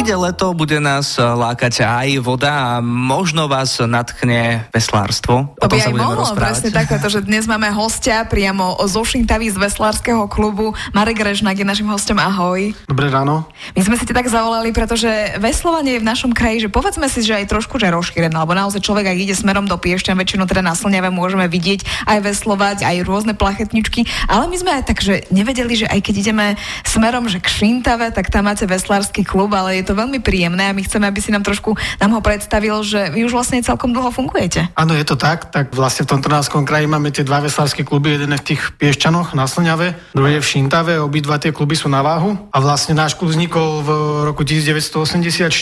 Ide leto, bude nás lákať aj voda a možno vás natchne veslárstvo. To by aj mohlo, presne tak, pretože dnes máme hostia priamo zo Šintavy z veslárskeho klubu. Marek Režnak je našim hostom, ahoj. Dobré ráno. My sme si ti tak zavolali, pretože veslovanie je v našom kraji, že povedzme si, že aj trošku že rozšírené, alebo naozaj človek, ak ide smerom do Piešťan, väčšinou teda na Slňave môžeme vidieť aj veslovať, aj rôzne plachetničky, ale my sme aj tak, že nevedeli, že aj keď ideme smerom že k Šintave, tak tam máte veslársky klub, ale je to veľmi príjemné a my chceme, aby si nám trošku nám ho predstavil, že vy už vlastne celkom dlho fungujete. Áno, je to tak. Tak vlastne v tom Trnavskom kraji máme tie dva veslárske kluby, jeden je v tých Piešťanoch na Slňave, druhý je v Šintave, obidva tie kluby sú na váhu. A vlastne náš klub vznikol v roku 1984,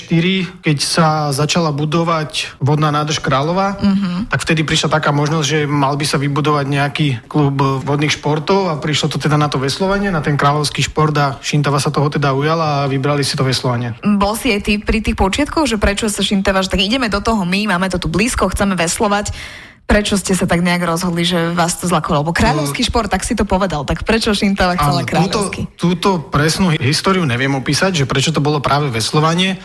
keď sa začala budovať vodná nádrž Králova, uh-huh. tak vtedy prišla taká možnosť, že mal by sa vybudovať nejaký klub vodných športov a prišlo to teda na to veslovanie, na ten kráľovský šport a Šintava sa toho teda ujala a vybrali si to veslovanie. Bol si aj ty pri tých počiatkoch, že prečo sa Šintevaš, tak ideme do toho my, máme to tu blízko, chceme veslovať. Prečo ste sa tak nejak rozhodli, že vás to zlakolo? Lebo kráľovský šport, tak si to povedal. Tak prečo Šintava chcela kráľovský? Túto, túto presnú históriu neviem opísať, že prečo to bolo práve veslovanie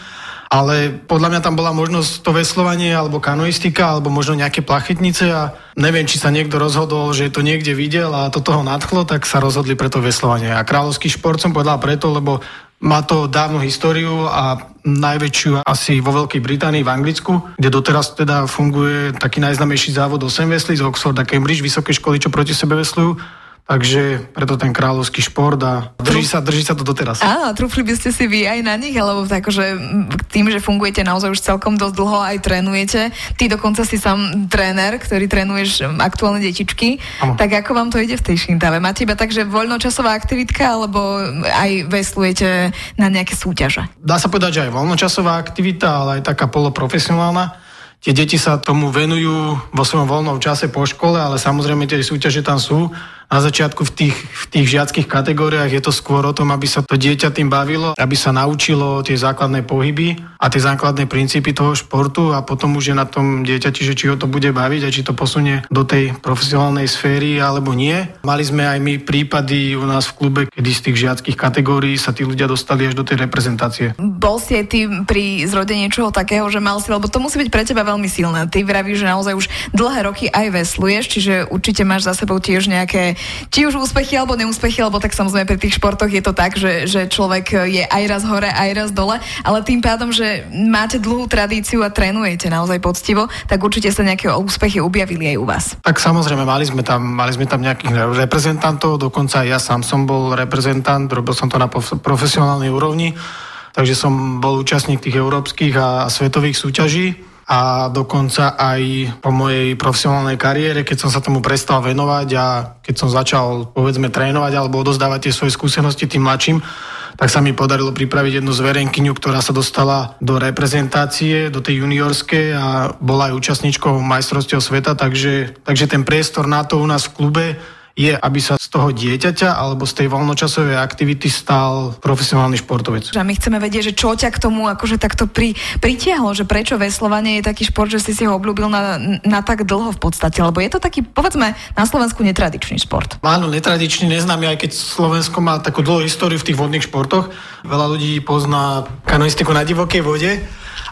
ale podľa mňa tam bola možnosť to veslovanie alebo kanoistika alebo možno nejaké plachetnice a neviem, či sa niekto rozhodol, že to niekde videl a to toho nadchlo, tak sa rozhodli pre to veslovanie. A kráľovský šport som povedal preto, lebo má to dávnu históriu a najväčšiu asi vo Veľkej Británii, v Anglicku, kde doteraz teda funguje taký najznamejší závod 8 veslí z Oxford a Cambridge, vysoké školy, čo proti sebe veslujú Takže preto ten kráľovský šport a drží sa, drží sa to doteraz. Áno, trúfli by ste si vy aj na nich, alebo tak, že tým, že fungujete naozaj už celkom dosť dlho, aj trénujete. Ty dokonca si sám tréner, ktorý trénuješ aktuálne detičky. Ano. Tak ako vám to ide v tej šintave? Máte iba tak, že voľnočasová aktivitka, alebo aj veslujete na nejaké súťaže? Dá sa povedať, že aj voľnočasová aktivita, ale aj taká poloprofesionálna. Tie deti sa tomu venujú vo svojom voľnom čase po škole, ale samozrejme tie súťaže tam sú na začiatku v tých, v tých žiackých kategóriách je to skôr o tom, aby sa to dieťa tým bavilo, aby sa naučilo tie základné pohyby a tie základné princípy toho športu a potom už je na tom dieťati, že či ho to bude baviť a či to posunie do tej profesionálnej sféry alebo nie. Mali sme aj my prípady u nás v klube, kedy z tých žiackých kategórií sa tí ľudia dostali až do tej reprezentácie. Bol si aj ty pri zrode niečoho takého, že mal si, lebo to musí byť pre teba veľmi silné. Ty vravíš, že naozaj už dlhé roky aj vesluješ, čiže určite máš za sebou tiež nejaké či už úspechy alebo neúspechy, lebo tak samozrejme pri tých športoch je to tak, že, že človek je aj raz hore, aj raz dole, ale tým pádom, že máte dlhú tradíciu a trénujete naozaj poctivo, tak určite sa nejaké úspechy objavili aj u vás. Tak samozrejme, mali sme tam, mali sme tam nejakých reprezentantov, dokonca aj ja sám som bol reprezentant, robil som to na profesionálnej úrovni, takže som bol účastník tých európskych a svetových súťaží a dokonca aj po mojej profesionálnej kariére, keď som sa tomu prestal venovať a keď som začal povedzme trénovať alebo odozdávať tie svoje skúsenosti tým mladším, tak sa mi podarilo pripraviť jednu zverenkyňu, ktorá sa dostala do reprezentácie, do tej juniorskej a bola aj účastníčkou majstrovstiev sveta, takže, takže ten priestor na to u nás v klube je, aby sa z toho dieťaťa alebo z tej voľnočasovej aktivity stal profesionálny športovec. A my chceme vedieť, že čo ťa k tomu akože takto pri, pritiahlo, že prečo veslovanie je taký šport, že si si ho obľúbil na, na tak dlho v podstate, lebo je to taký, povedzme, na Slovensku netradičný šport. Áno, netradičný, neznámy, aj keď Slovensko má takú dlhú históriu v tých vodných športoch. Veľa ľudí pozná kanoistiku na divokej vode,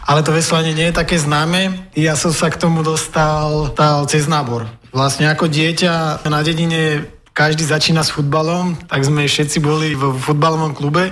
ale to veslovanie nie je také známe. Ja som sa k tomu dostal, dostal cez nábor. Vlastne ako dieťa na dedine každý začína s futbalom, tak sme všetci boli v futbalovom klube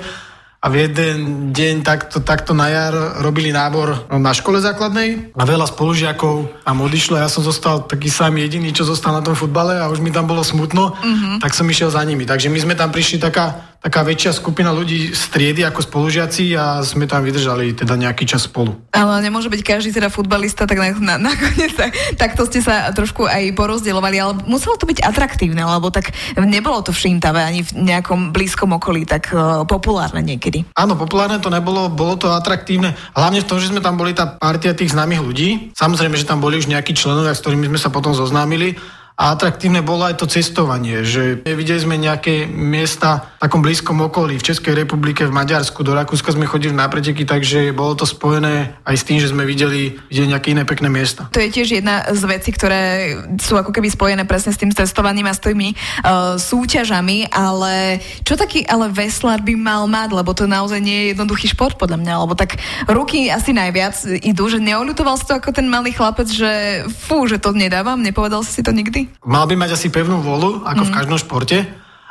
a v jeden deň takto, takto na jar robili nábor na škole základnej a veľa spolužiakov tam odišlo. Ja som zostal taký sám jediný, čo zostal na tom futbale a už mi tam bolo smutno, mm-hmm. tak som išiel za nimi. Takže my sme tam prišli taká taká väčšia skupina ľudí z triedy ako spolužiaci a sme tam vydržali teda nejaký čas spolu. Ale nemôže byť každý teda futbalista, tak na, na, nakoniec tak, takto ste sa trošku aj porozdielovali, ale muselo to byť atraktívne, lebo tak nebolo to v Šintave ani v nejakom blízkom okolí tak uh, populárne niekedy. Áno, populárne to nebolo, bolo to atraktívne, hlavne v tom, že sme tam boli tá partia tých známych ľudí. Samozrejme, že tam boli už nejakí členovia, s ktorými sme sa potom zoznámili, A atraktívne bolo aj to cestovanie, že videli sme nejaké miesta v takom blízkom okolí, v Českej republike, v Maďarsku, do Rakúska sme chodili na preteky, takže bolo to spojené aj s tým, že sme videli, videli nejaké iné pekné miesta. To je tiež jedna z vecí, ktoré sú ako keby spojené presne s tým cestovaním a s tými uh, súťažami, ale čo taký ale veslár by mal mať, lebo to naozaj nie je jednoduchý šport podľa mňa, lebo tak ruky asi najviac idú, že neolutoval si to ako ten malý chlapec, že fú, že to nedávam, nepovedal si to nikdy? Mal by mať asi pevnú volu, ako mm. v mhm. každom športe,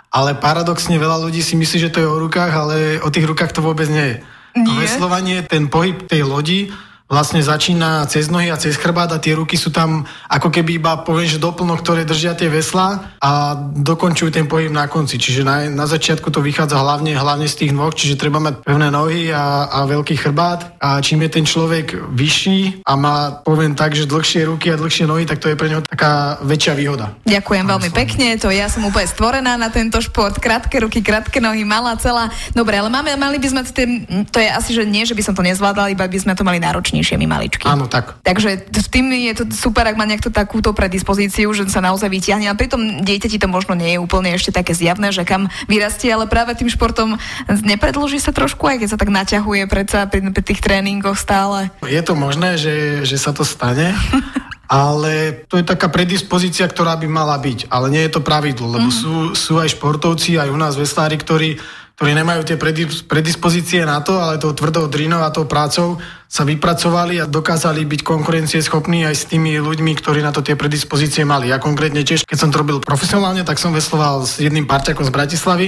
ale paradoxne veľa ľudí si myslí, že to je o rukách, ale o tých rukách to vôbec nie je. Nie? Veslovanie, ten pohyb tej lodi vlastne začína cez nohy a cez chrbát a tie ruky sú tam ako keby iba poviem, že doplnok, ktoré držia tie veslá a dokončujú ten pohyb na konci. Čiže na, na začiatku to vychádza hlavne, hlavne z tých nôh, čiže treba mať pevné nohy a, a veľký chrbát a čím je ten človek vyšší a má, poviem tak, že dlhšie ruky a dlhšie nohy, tak to je pre neho taká väčšia výhoda. Ďakujem veľmi pekne, to ja som úplne stvorená na tento šport, krátke ruky, krátke nohy, malá celá. Dobre, ale máme, mali by sme to, to je asi, že nie, že by som to nezvládala, iba by sme to mali náročne najkrásnejšie, my maličky. Áno, tak. Takže v tým je to super, ak má nejakú takúto predispozíciu, že sa naozaj vyťahne. A pritom dieťati to možno nie je úplne ešte také zjavné, že kam vyrastie, ale práve tým športom nepredlží sa trošku, aj keď sa tak naťahuje predsa pri, pri tých tréningoch stále. Je to možné, že, že sa to stane. ale to je taká predispozícia, ktorá by mala byť. Ale nie je to pravidlo, lebo mm-hmm. sú, sú aj športovci, aj u nás veslári, ktorí ktorí nemajú tie predispozície na to, ale tou tvrdou drinou a tou prácou sa vypracovali a dokázali byť konkurencieschopní aj s tými ľuďmi, ktorí na to tie predispozície mali. Ja konkrétne tiež, keď som to robil profesionálne, tak som vesloval s jedným parťakom z Bratislavy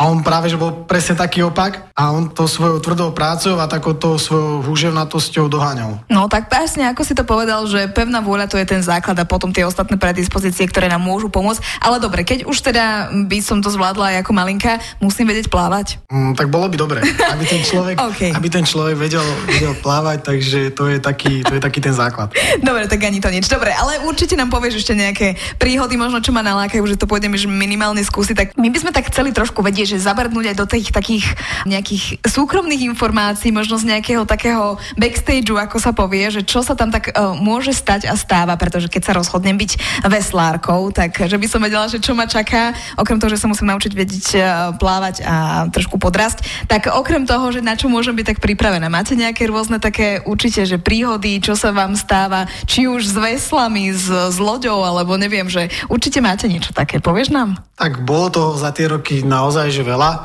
a on práve, že bol presne taký opak a on to svojou tvrdou prácou a takouto svojou húževnatosťou doháňal. No tak presne, ako si to povedal, že pevná vôľa to je ten základ a potom tie ostatné predispozície, ktoré nám môžu pomôcť. Ale dobre, keď už teda by som to zvládla aj ako malinka, musím vedieť plávať. Mm, tak bolo by dobre, aby ten človek, okay. aby ten človek vedel, vedel plávať, takže to je, taký, to je taký ten základ. Dobre, tak ani to nič. Dobre, ale určite nám povieš ešte nejaké príhody, možno čo ma nalákajú, že to pôjdeme minimálne skúsiť. Tak my by sme tak chceli trošku vedieť, že zabrdnúť aj do tých takých nejakých súkromných informácií, možno z nejakého takého backstageu, ako sa povie, že čo sa tam tak uh, môže stať a stáva, pretože keď sa rozhodnem byť veslárkou, tak že by som vedela, že čo ma čaká, okrem toho, že sa musím naučiť vedieť uh, plávať a trošku podrasť, tak okrem toho, že na čo môžem byť tak pripravená. Máte nejaké rôzne také určite, že príhody, čo sa vám stáva, či už s veslami, s, s loďou, alebo neviem, že určite máte niečo také. Povieš nám? Tak bolo to za tie roky naozaj že veľa. E,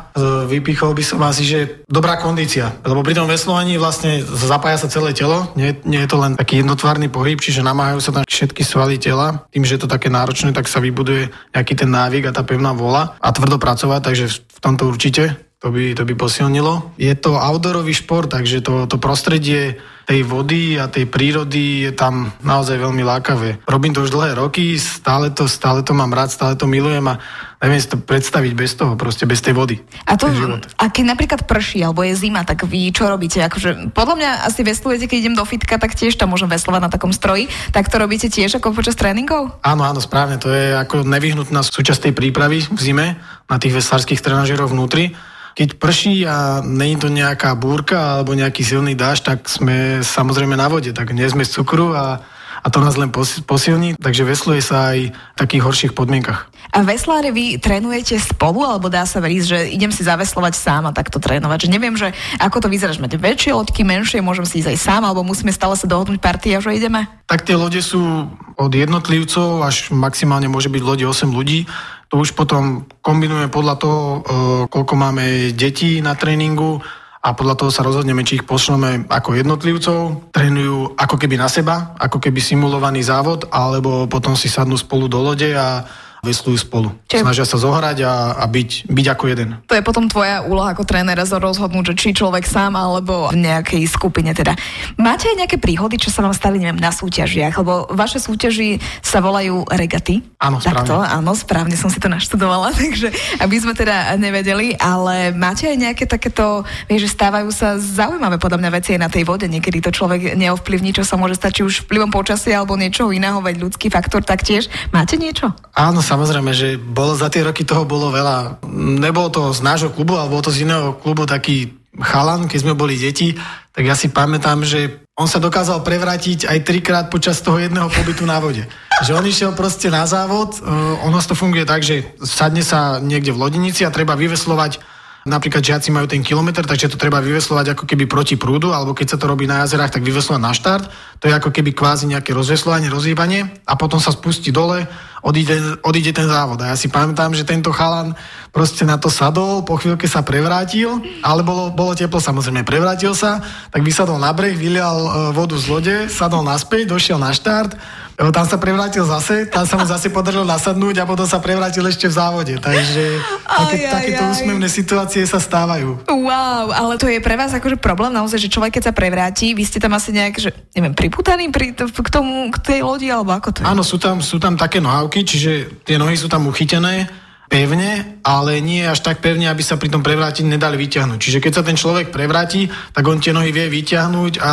vypichol by som asi, že dobrá kondícia. Lebo pri tom veslovaní vlastne zapája sa celé telo. Nie, nie je to len taký jednotvárny pohyb, čiže namáhajú sa tam všetky svaly tela. Tým, že je to také náročné, tak sa vybuduje nejaký ten návyk a tá pevná vola a tvrdo pracovať, takže v tomto určite to by, to by posilnilo. Je to outdoorový šport, takže to, to prostredie tej vody a tej prírody je tam naozaj veľmi lákavé. Robím to už dlhé roky, stále to, stále to mám rád, stále to milujem a neviem si to predstaviť bez toho, proste bez tej vody. A, to, a keď napríklad prší alebo je zima, tak vy čo robíte? Akože, podľa mňa asi veslujete, keď idem do fitka, tak tiež tam môžem veslovať na takom stroji. Tak to robíte tiež ako počas tréningov? Áno, áno, správne. To je ako nevyhnutná súčasť tej prípravy v zime na tých veslárskych trenažeroch vnútri keď prší a není to nejaká búrka alebo nejaký silný dáž, tak sme samozrejme na vode, tak nie sme z cukru a a to nás len posilní, takže vesluje sa aj v takých horších podmienkach. A vesláre vy trénujete spolu, alebo dá sa veriť, že idem si zaveslovať sám a takto trénovať? Že neviem, že ako to vyzerá, že máte väčšie loďky, menšie, môžem si ísť aj sám, alebo musíme stále sa dohodnúť partia, že ideme? Tak tie lode sú od jednotlivcov až maximálne môže byť lode 8 ľudí. To už potom kombinujeme podľa toho, e, koľko máme detí na tréningu a podľa toho sa rozhodneme, či ich pošleme ako jednotlivcov, trénujú ako keby na seba, ako keby simulovaný závod, alebo potom si sadnú spolu do lode a veslujú spolu. Čiže... Snažia sa zohrať a, a byť, byť ako jeden. To je potom tvoja úloha ako trénera rozhodnúť, že či človek sám alebo v nejakej skupine teda. Máte aj nejaké príhody, čo sa vám stali, neviem, na súťažiach? Lebo vaše súťaži sa volajú regaty. Áno, správne. Takto, áno, správne som si to naštudovala, takže aby sme teda nevedeli, ale máte aj nejaké takéto, vieš, že stávajú sa zaujímavé podľa mňa veci aj na tej vode. Niekedy to človek neovplyvní, čo sa môže stať, či už vplyvom počasia alebo niečo iného, veď ľudský faktor taktiež. Máte niečo? Áno, samozrejme, že bolo, za tie roky toho bolo veľa. Nebolo to z nášho klubu, ale bolo to z iného klubu taký chalan, keď sme boli deti, tak ja si pamätám, že on sa dokázal prevrátiť aj trikrát počas toho jedného pobytu na vode. Že on išiel proste na závod, uh, ono to funguje tak, že sadne sa niekde v lodinici a treba vyveslovať Napríklad žiaci majú ten kilometr, takže to treba vyveslovať ako keby proti prúdu, alebo keď sa to robí na jazerách, tak vyveslovať na štart. To je ako keby kvázi nejaké rozveslovanie, rozhýbanie a potom sa spustí dole, odíde, odíde ten závod. A ja si pamätám, že tento chalan proste na to sadol, po chvíľke sa prevrátil, ale bolo, bolo teplo samozrejme, prevrátil sa, tak vysadol na breh, vylial e, vodu z lode, sadol naspäť, došiel na štart, tam sa prevrátil zase, tam sa mu zase podarilo nasadnúť a potom sa prevrátil ešte v závode. Takže také, aj, aj, takéto aj. úsmevné situácie sa stávajú. Wow, ale to je pre vás akože problém naozaj, že človek keď sa prevráti, vy ste tam asi nejak, že neviem, priputaní pri, k tomu, k tej lodi, alebo ako to je? Áno, sú tam, sú tam také nohavky, čiže tie nohy sú tam uchytené pevne, ale nie až tak pevne, aby sa pri tom prevrátení nedali vyťahnuť. Čiže keď sa ten človek prevráti, tak on tie nohy vie vyťahnuť a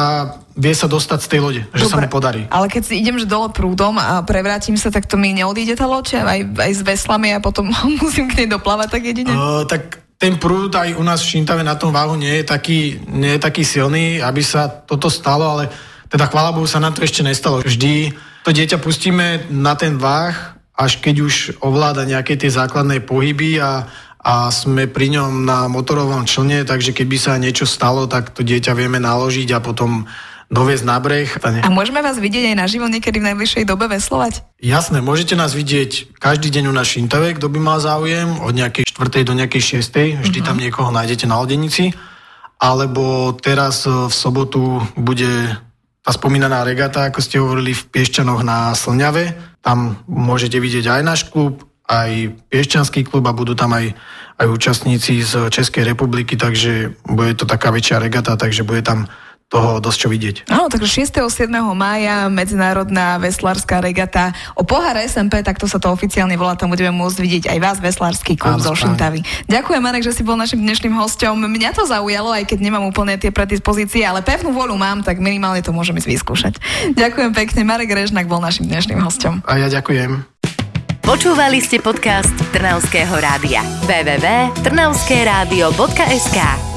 vie sa dostať z tej lode, že Dobre, sa mu podarí. Ale keď si idem že dole prúdom a prevrátim sa, tak to mi neodíde tá loď aj, aj s veslami a potom musím k nej doplávať tak jedine? Uh, tak ten prúd aj u nás v Šintave na tom váhu nie je taký, nie je taký silný, aby sa toto stalo, ale teda chvála Bohu sa nám to ešte nestalo. Vždy to dieťa pustíme na ten váh až keď už ovláda nejaké tie základné pohyby a, a sme pri ňom na motorovom člne, takže keby sa niečo stalo, tak to dieťa vieme naložiť a potom doviezť na breh. A môžeme vás vidieť aj naživo niekedy v najbližšej dobe veslovať? Jasné, môžete nás vidieť každý deň u nás Šintave, kto by mal záujem, od nejakej 4. do nejakej 6. Vždy uh-huh. tam niekoho nájdete na Odenici. Alebo teraz e, v sobotu bude tá spomínaná regata, ako ste hovorili, v Piešťanoch na Slňave. Tam môžete vidieť aj náš klub, aj Piešťanský klub a budú tam aj, aj účastníci z Českej republiky, takže bude to taká väčšia regata, takže bude tam toho dosť čo vidieť. Áno, takže 6. 7. mája Medzinárodná veslárska regata o pohár SMP, takto sa to oficiálne volá, tam budeme môcť vidieť aj vás, veslársky klub zo Šintavy. Ďakujem, Marek, že si bol našim dnešným hostom. Mňa to zaujalo, aj keď nemám úplne tie predispozície, ale pevnú voľu mám, tak minimálne to môžeme vyskúšať. Ďakujem pekne, Marek Režnak bol našim dnešným hostom. A ja ďakujem. Počúvali ste podcast Trnavského rádia. www.trnavskeradio.sk